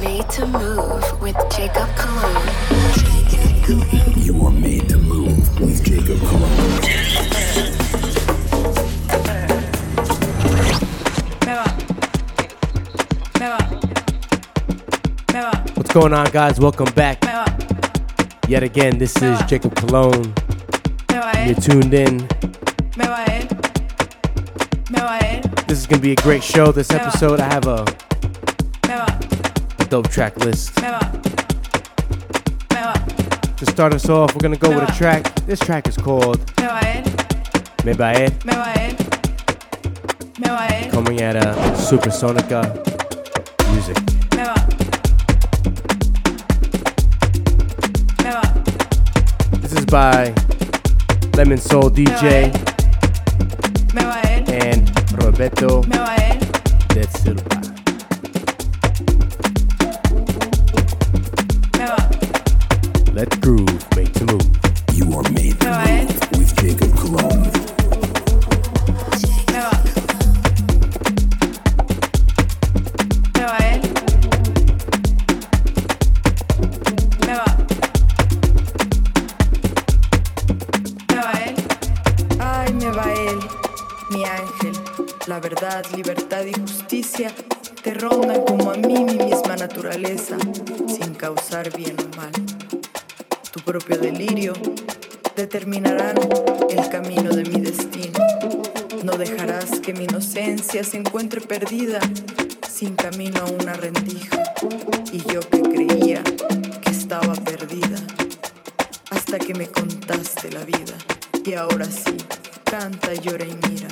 made to move with Jacob Cologne. You are made to move with Jacob Cologne. What's going on, guys? Welcome back. Yet again, this is Jacob Cologne. You're tuned in. This is gonna be a great show. This episode, I have a, a dope track list. To start us off, we're gonna go with a track. This track is called Me Baer, eh? coming at a Supersonica music. This is by Lemon Soul DJ and Roberto De Silva. Sin causar bien o mal. Tu propio delirio determinarán el camino de mi destino. No dejarás que mi inocencia se encuentre perdida, sin camino a una rendija. Y yo que creía que estaba perdida, hasta que me contaste la vida. Y ahora sí, canta, llora y mira.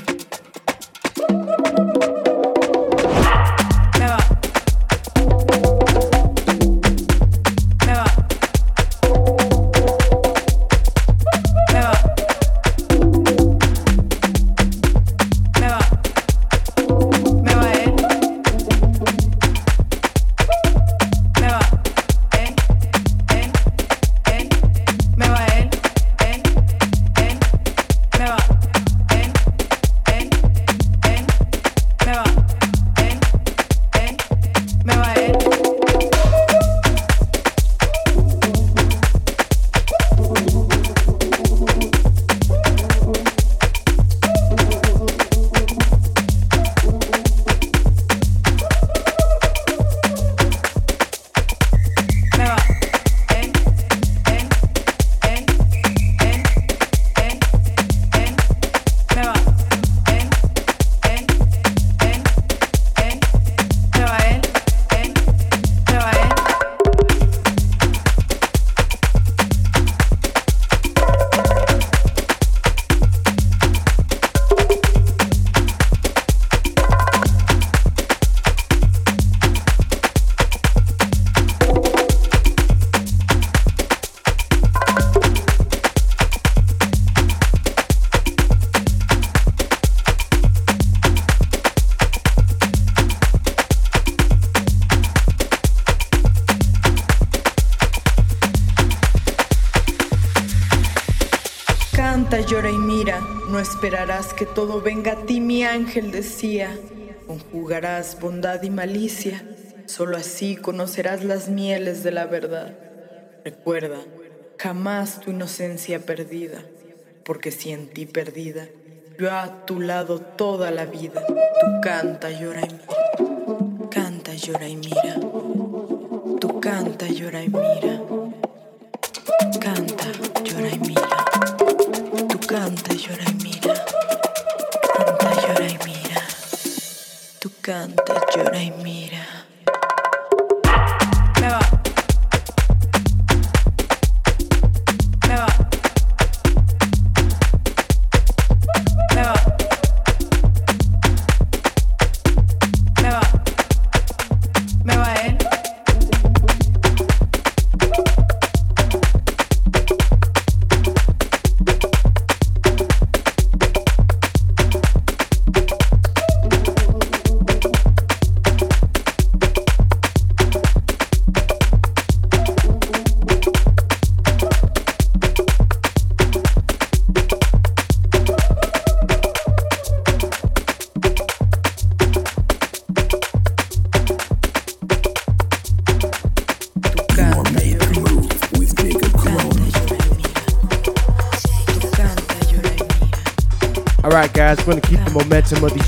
Canta, llora y mira, no esperarás que todo venga a ti, mi ángel decía. Conjugarás bondad y malicia, solo así conocerás las mieles de la verdad. Recuerda, jamás tu inocencia perdida, porque si en ti perdida, yo a tu lado toda la vida. Tú canta, llora y mira. Canta, llora y mira. Tú canta, llora y mira. Canta, llora y mira. Canta, llora y mira. Canta, llora y mira. Tú canta, llora y mira.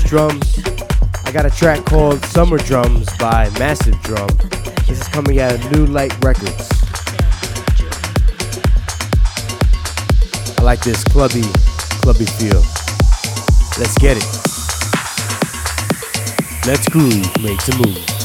Drums. I got a track called Summer Drums by Massive Drum. This is coming out of New Light Records. I like this clubby, clubby feel. Let's get it. Let's groove, make the move.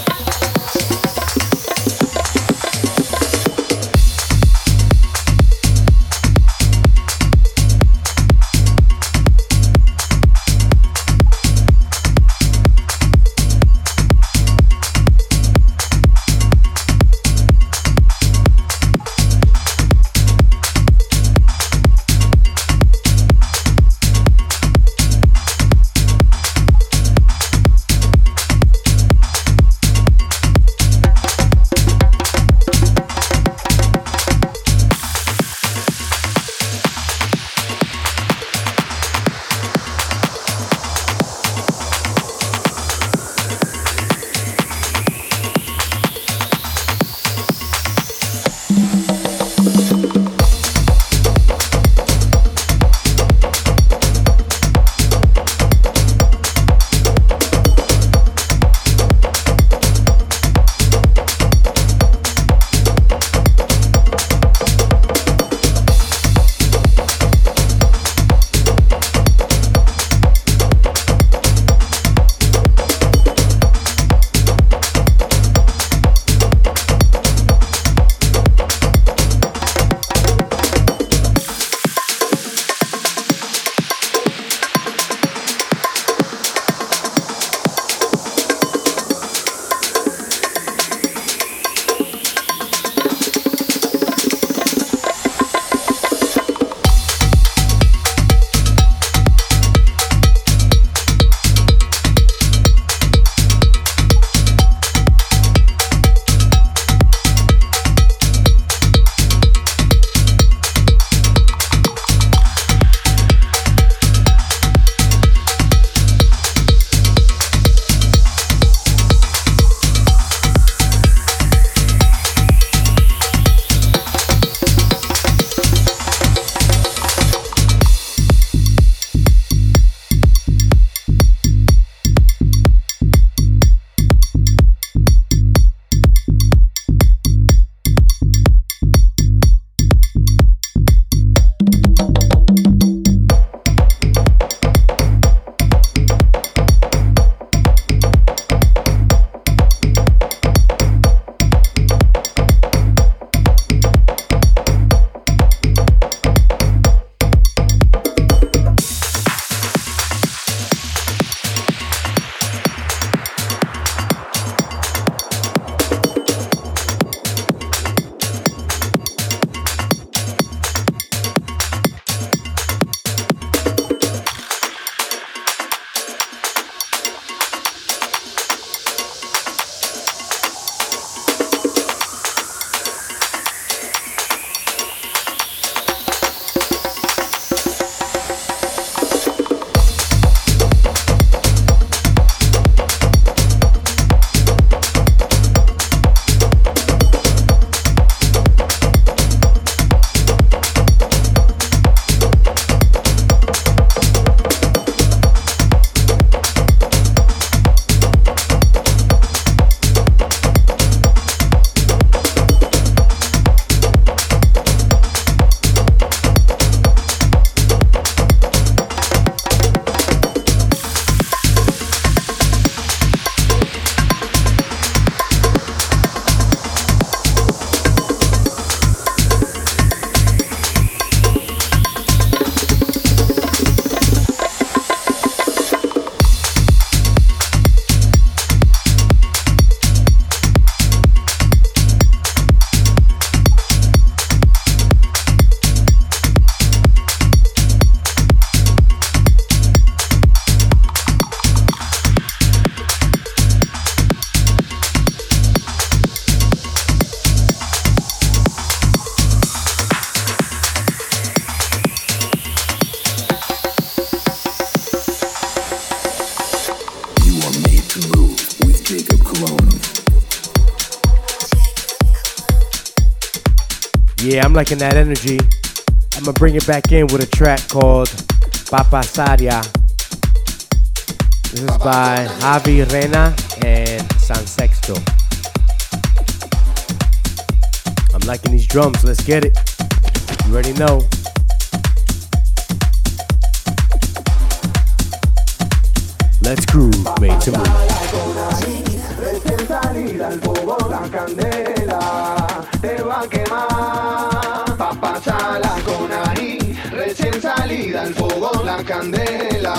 I'm liking that energy. I'm gonna bring it back in with a track called Pa Pasarla This is by Javi Rena and San Sexto. I'm liking these drums. Let's get it. You already know. Let's groove, made to move. Te va a quemar. Pa pasarla con ahí recién salida al fuego la candela.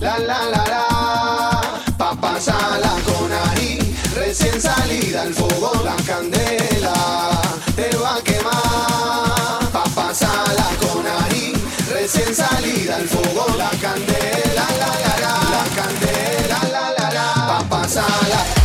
La la la la. Pa pasarla con ahí recién salida al fuego la candela. Te va a quemar. Pa pasarla con ahí recién salida al fuego la candela. La la la la. Candela la la la. Pa pasarla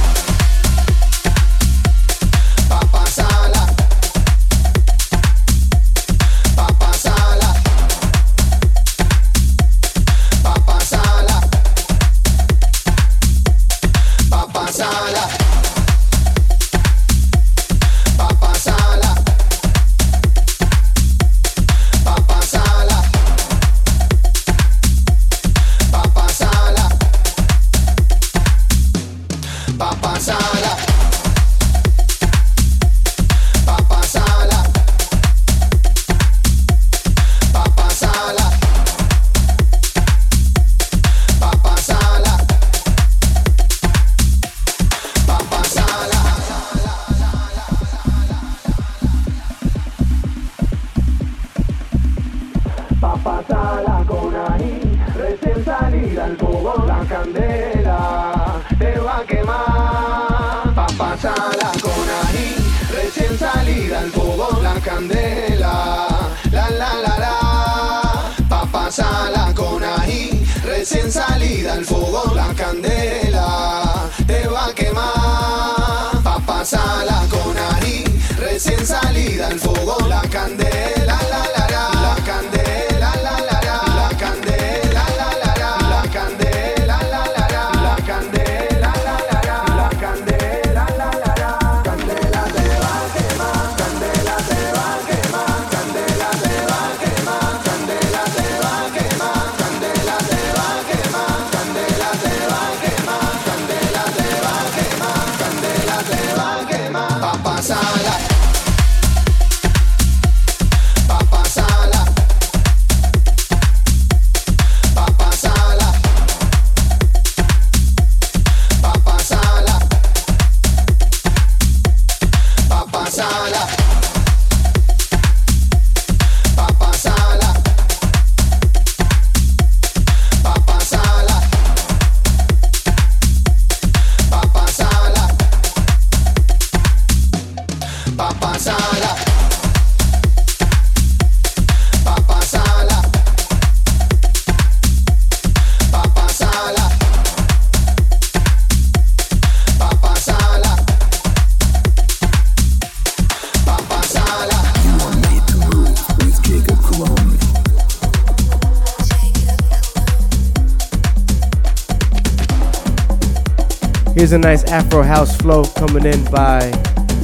Here's a nice Afro house flow coming in by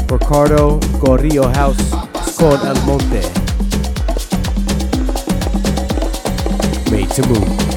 Ricardo Gorrillo House. It's called El Monte. Made to move.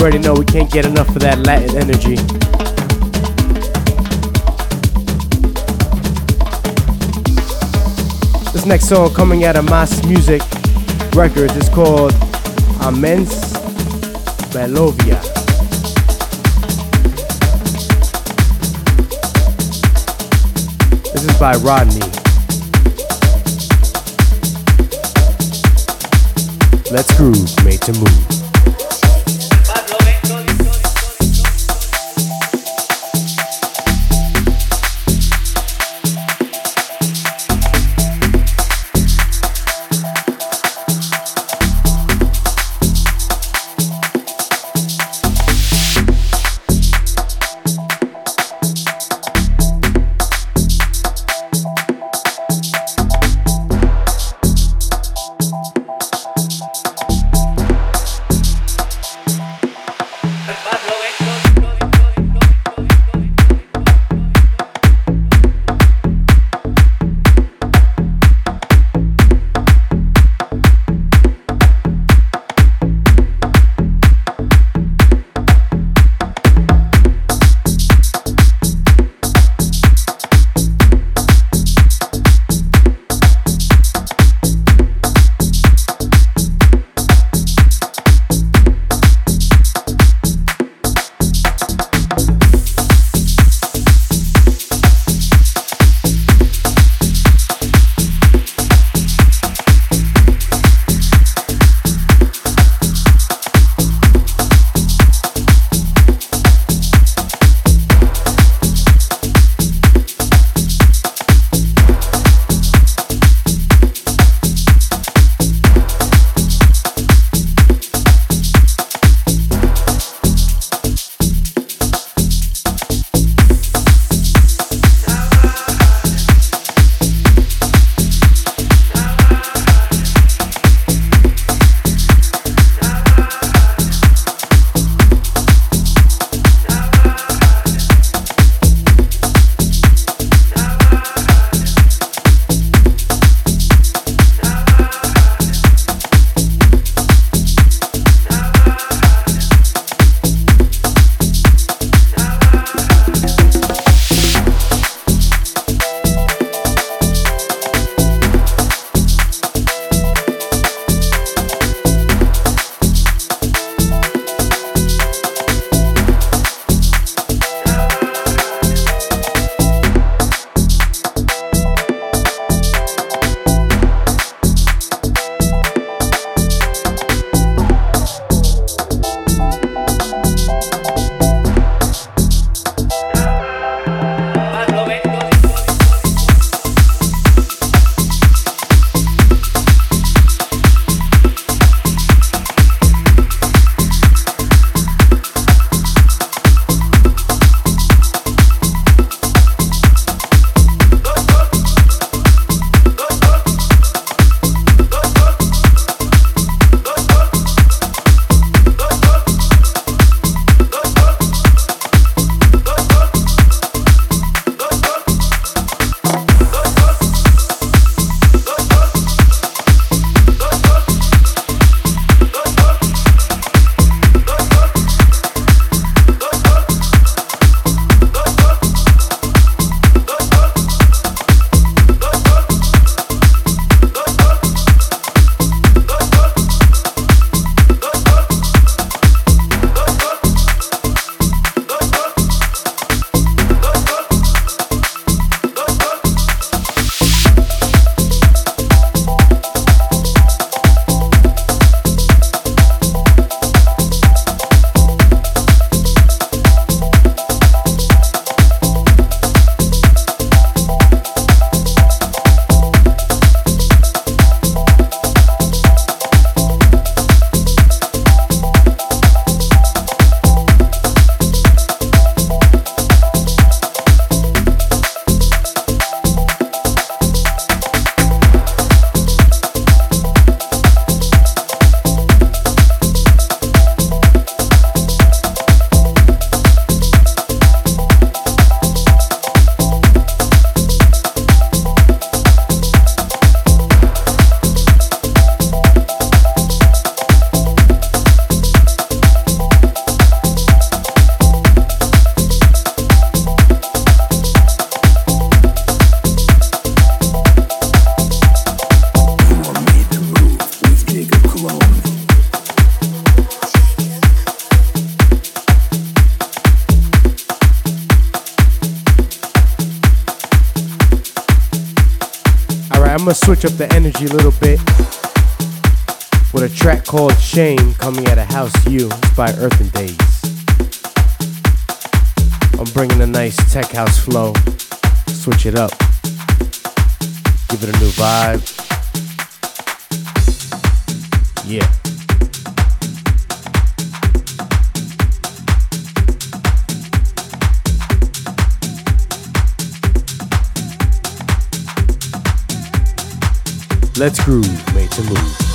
Already know we can't get enough of that Latin energy. This next song coming out of Mass Music Records is called Amens Belovia. This is by Rodney. Let's groove, made to move. I'm gonna switch up the energy a little bit with a track called Shame coming out of House U. By Earthen Days. I'm bringing a nice tech house flow. Switch it up. Give it a new vibe. Yeah. Let's groove, make some move.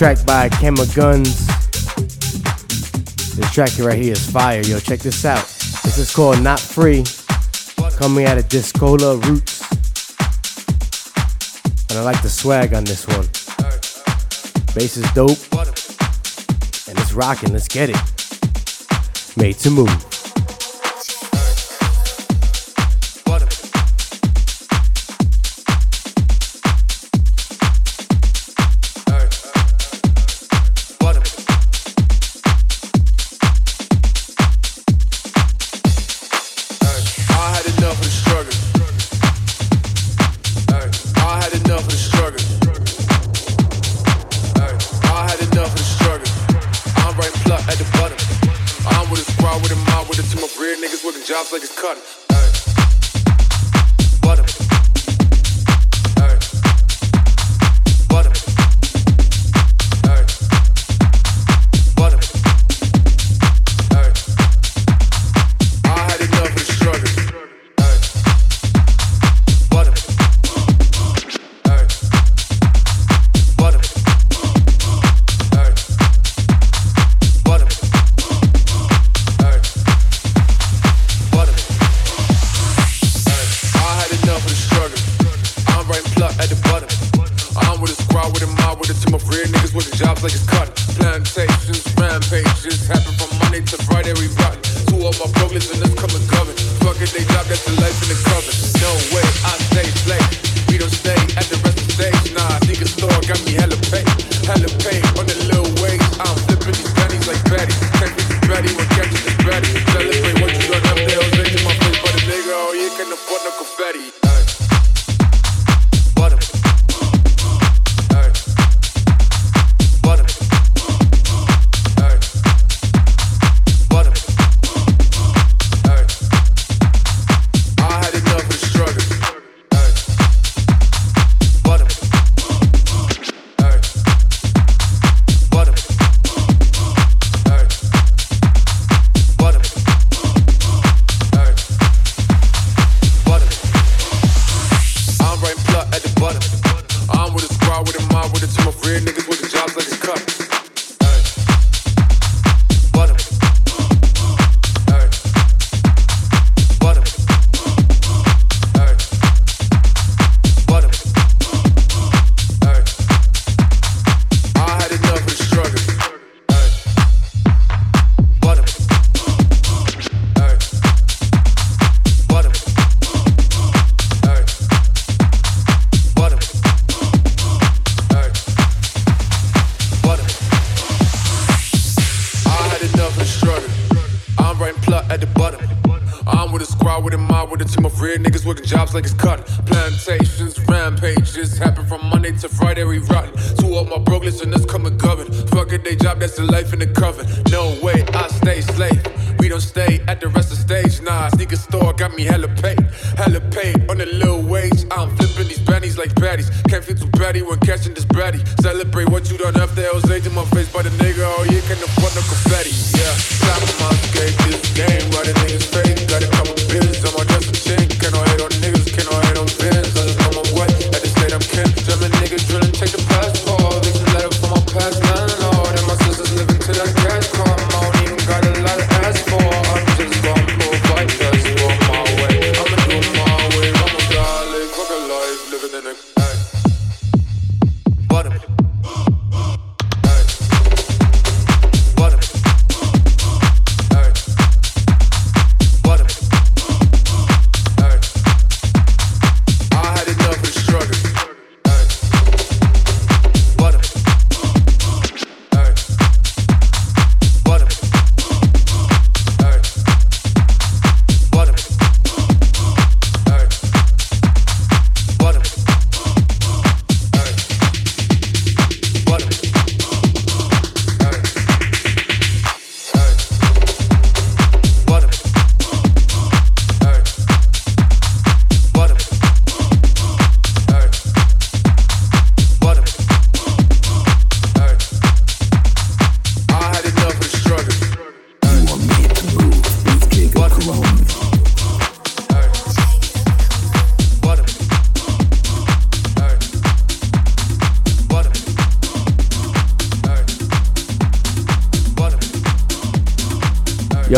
Track by Kema Guns. This track right here is fire, yo. Check this out. This is called Not Free, coming out of Discola Roots. And I like the swag on this one. Bass is dope. And it's rocking. Let's get it. Made to move. Jobs like it's cutting.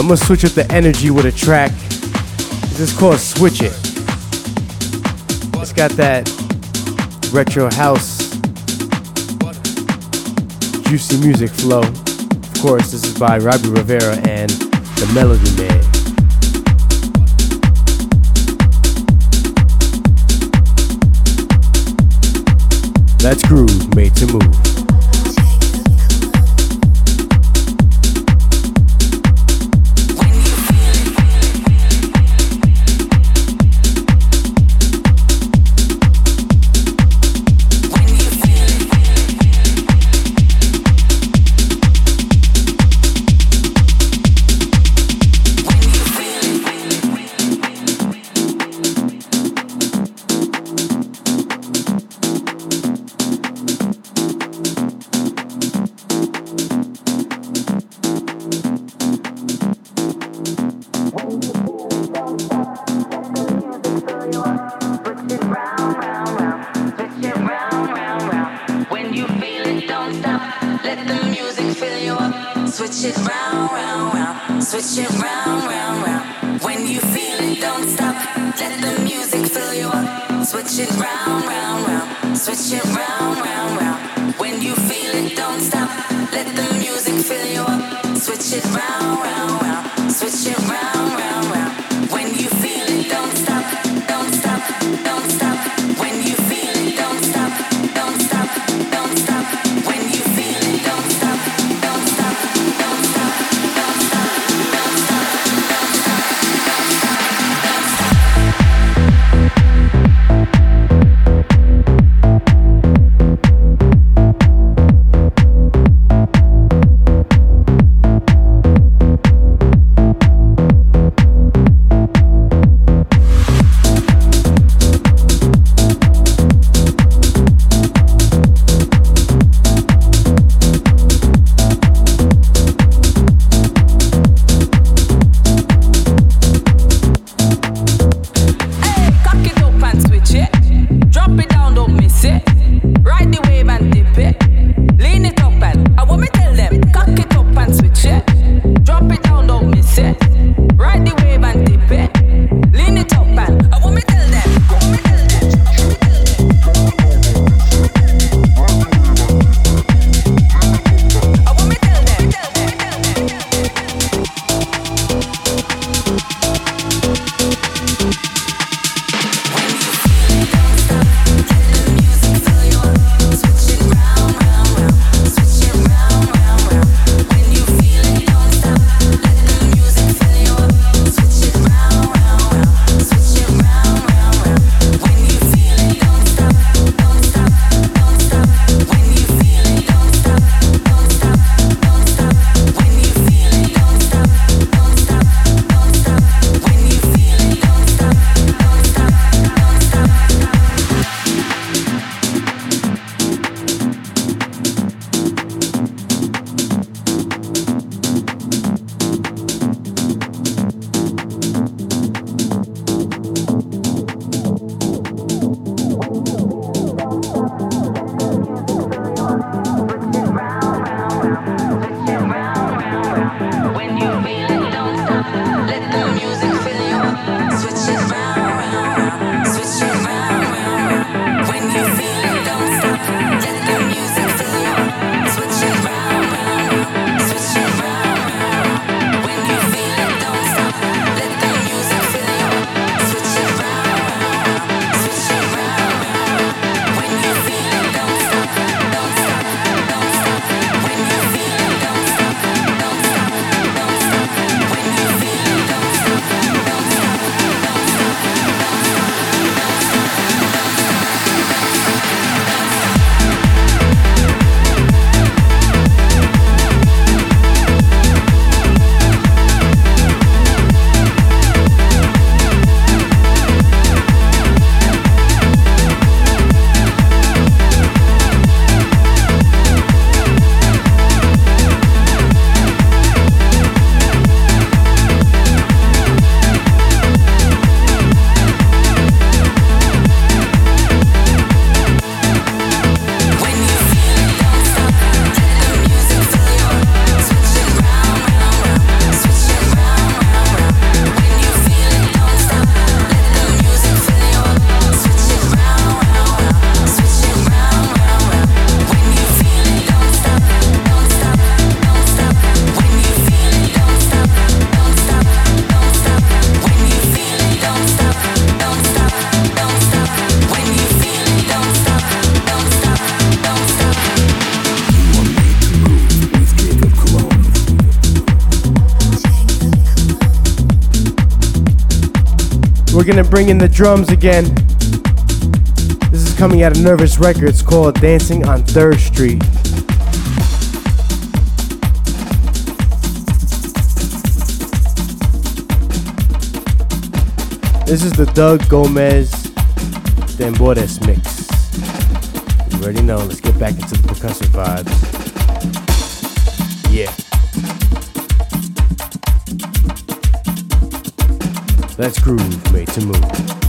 I'm gonna switch up the energy with a track. This is called Switch It. It's got that retro house, juicy music flow. Of course, this is by Robbie Rivera and the Melody Man. Let's groove, made to move. Switch it round, round, round. When you feel it, don't stop. Let the music fill you up. Switch it round. We're gonna bring in the drums again. This is coming out of Nervous Records called Dancing on 3rd Street. This is the Doug Gomez Tambores mix. You already know, let's get back into the percussive vibes. Let's groove, made to move.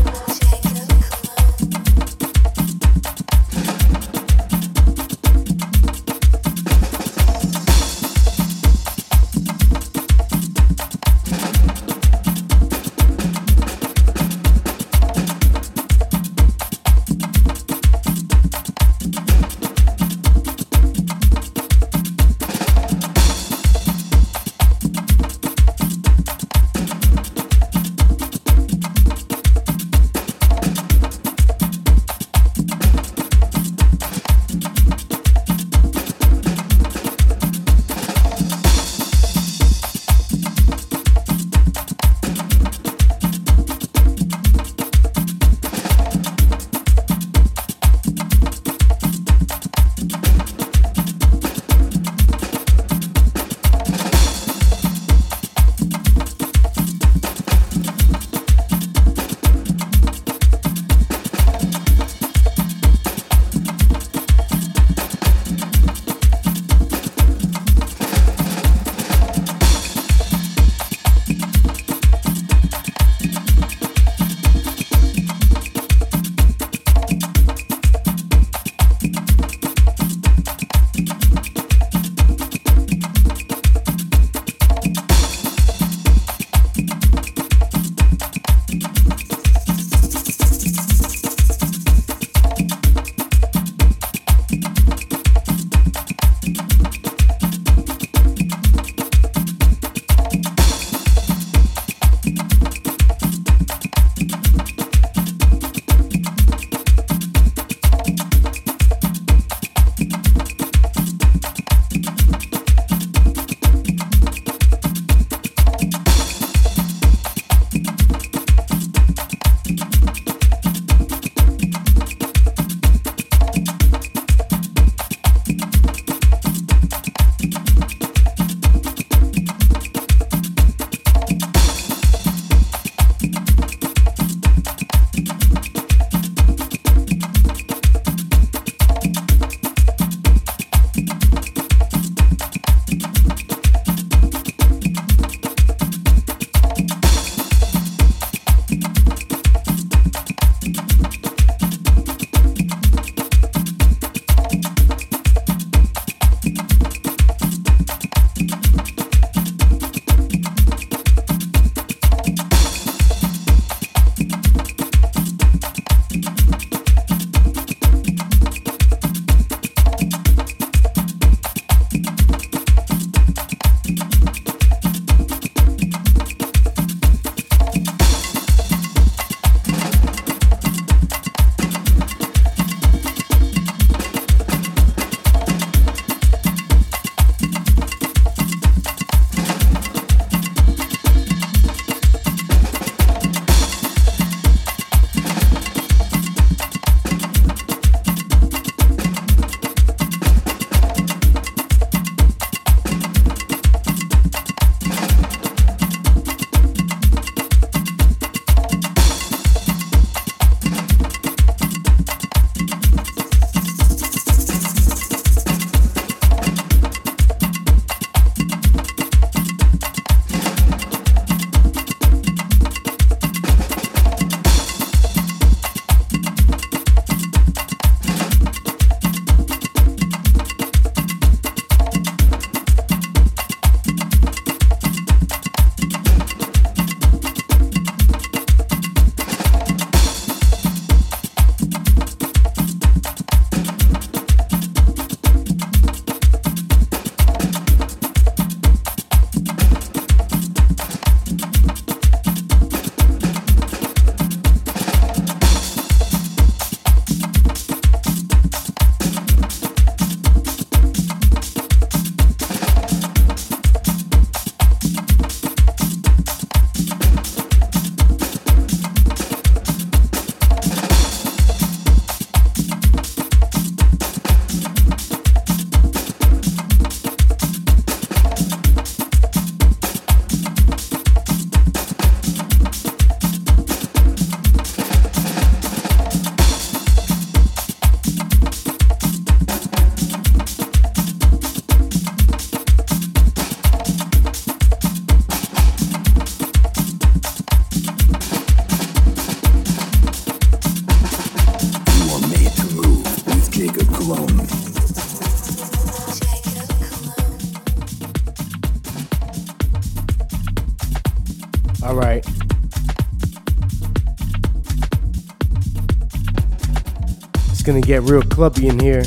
Gonna get real clubby in here.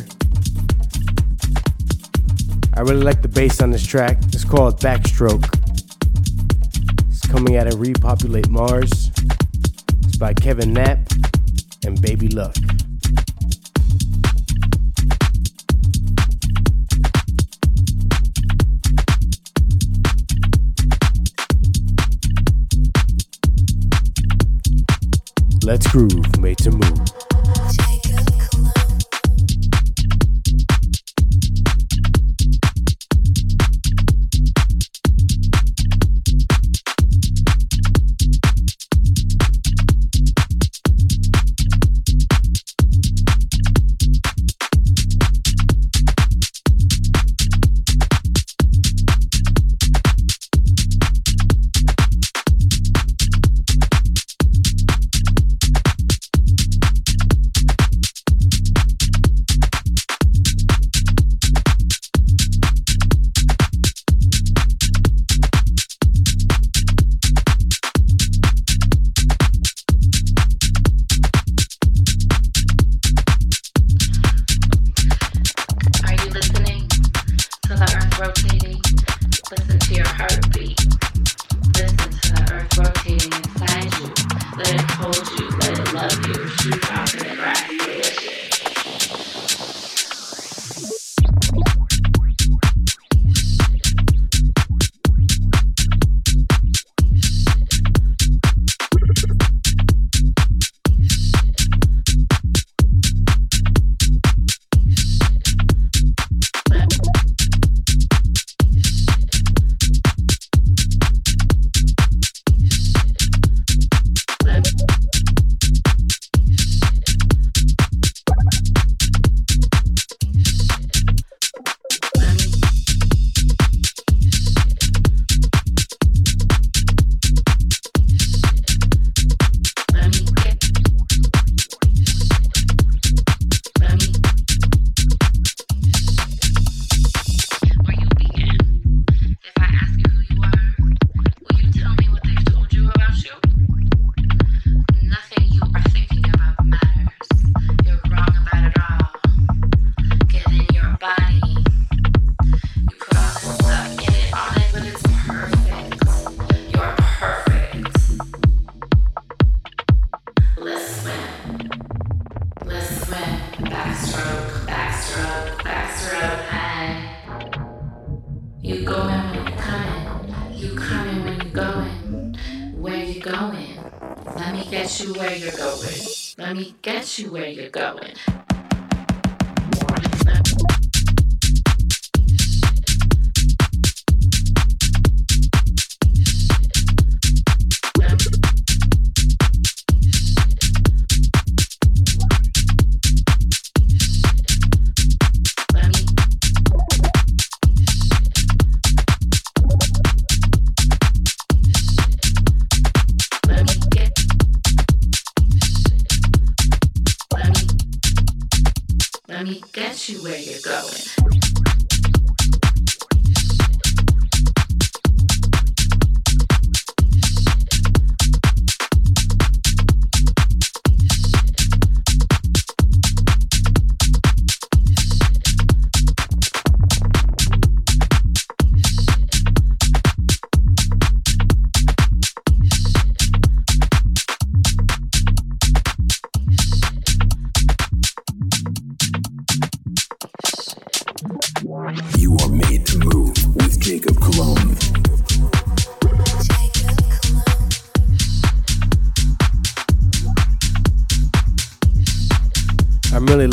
I really like the bass on this track. It's called Backstroke. It's coming out of Repopulate Mars. It's by Kevin Knapp and Baby Luck. Let's groove, made to move.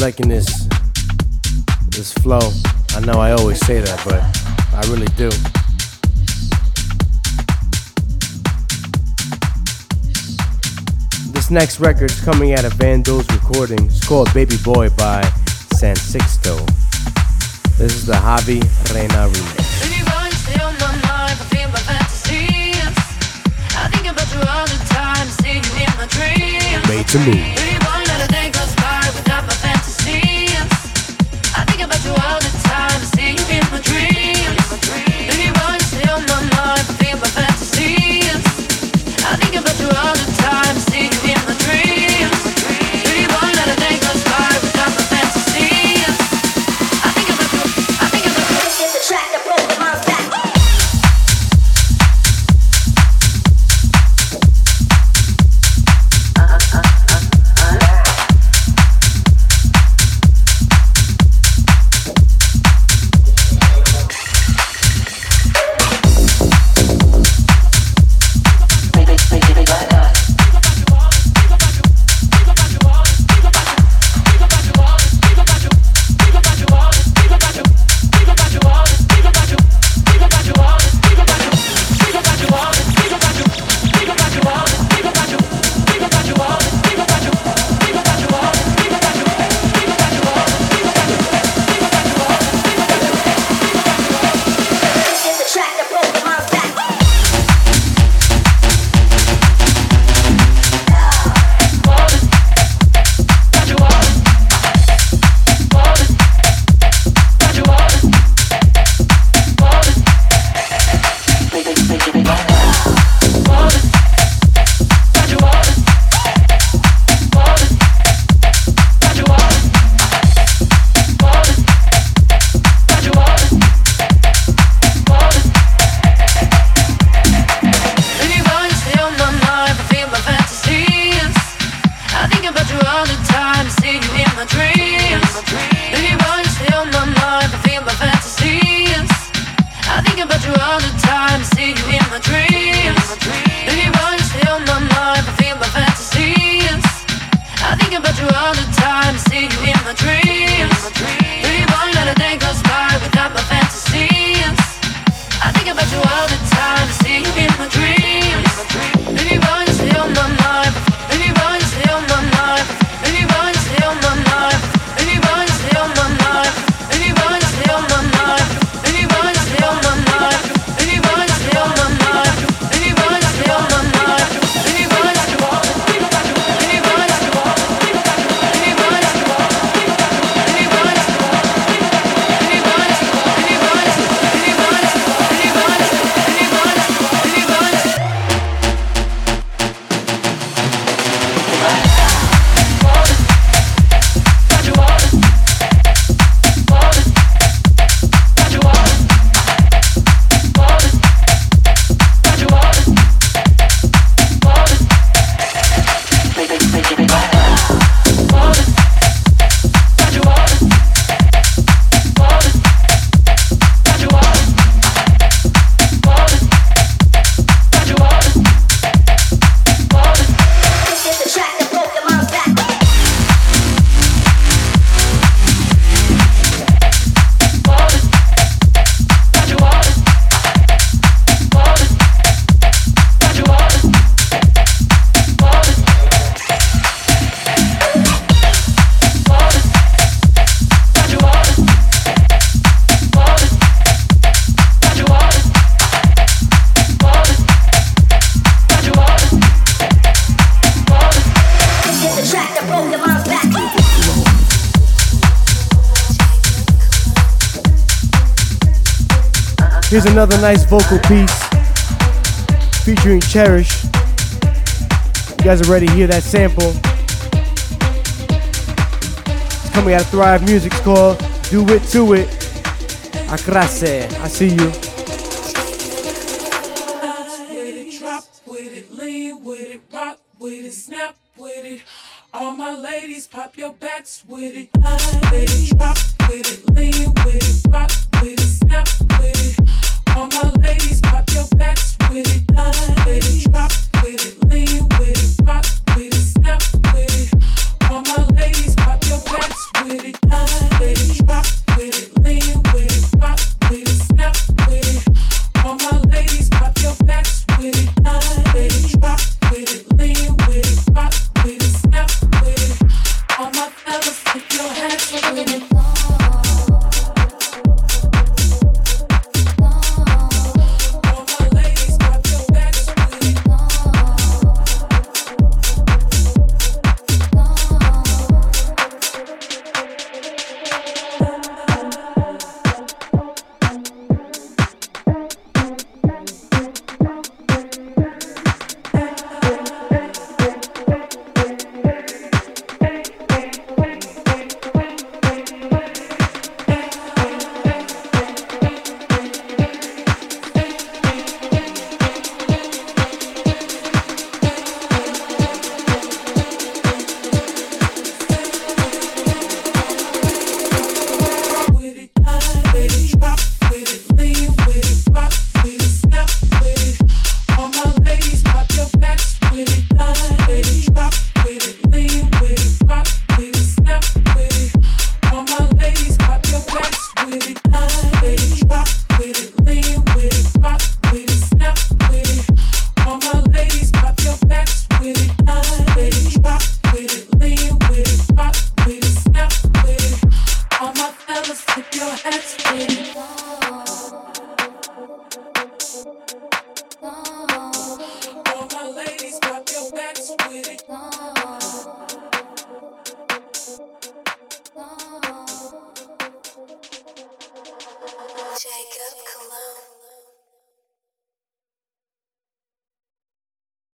Liking this this flow. I know I always say that, but I really do. This next record is coming out of Van Do's recording. It's called Baby Boy by San Sixto. This is the Javi Reina remix. Made to move. Here's another nice vocal piece featuring Cherish. You guys are ready to hear that sample. It's coming out of Thrive Music. It's called Do It To It. Acraze. I see you.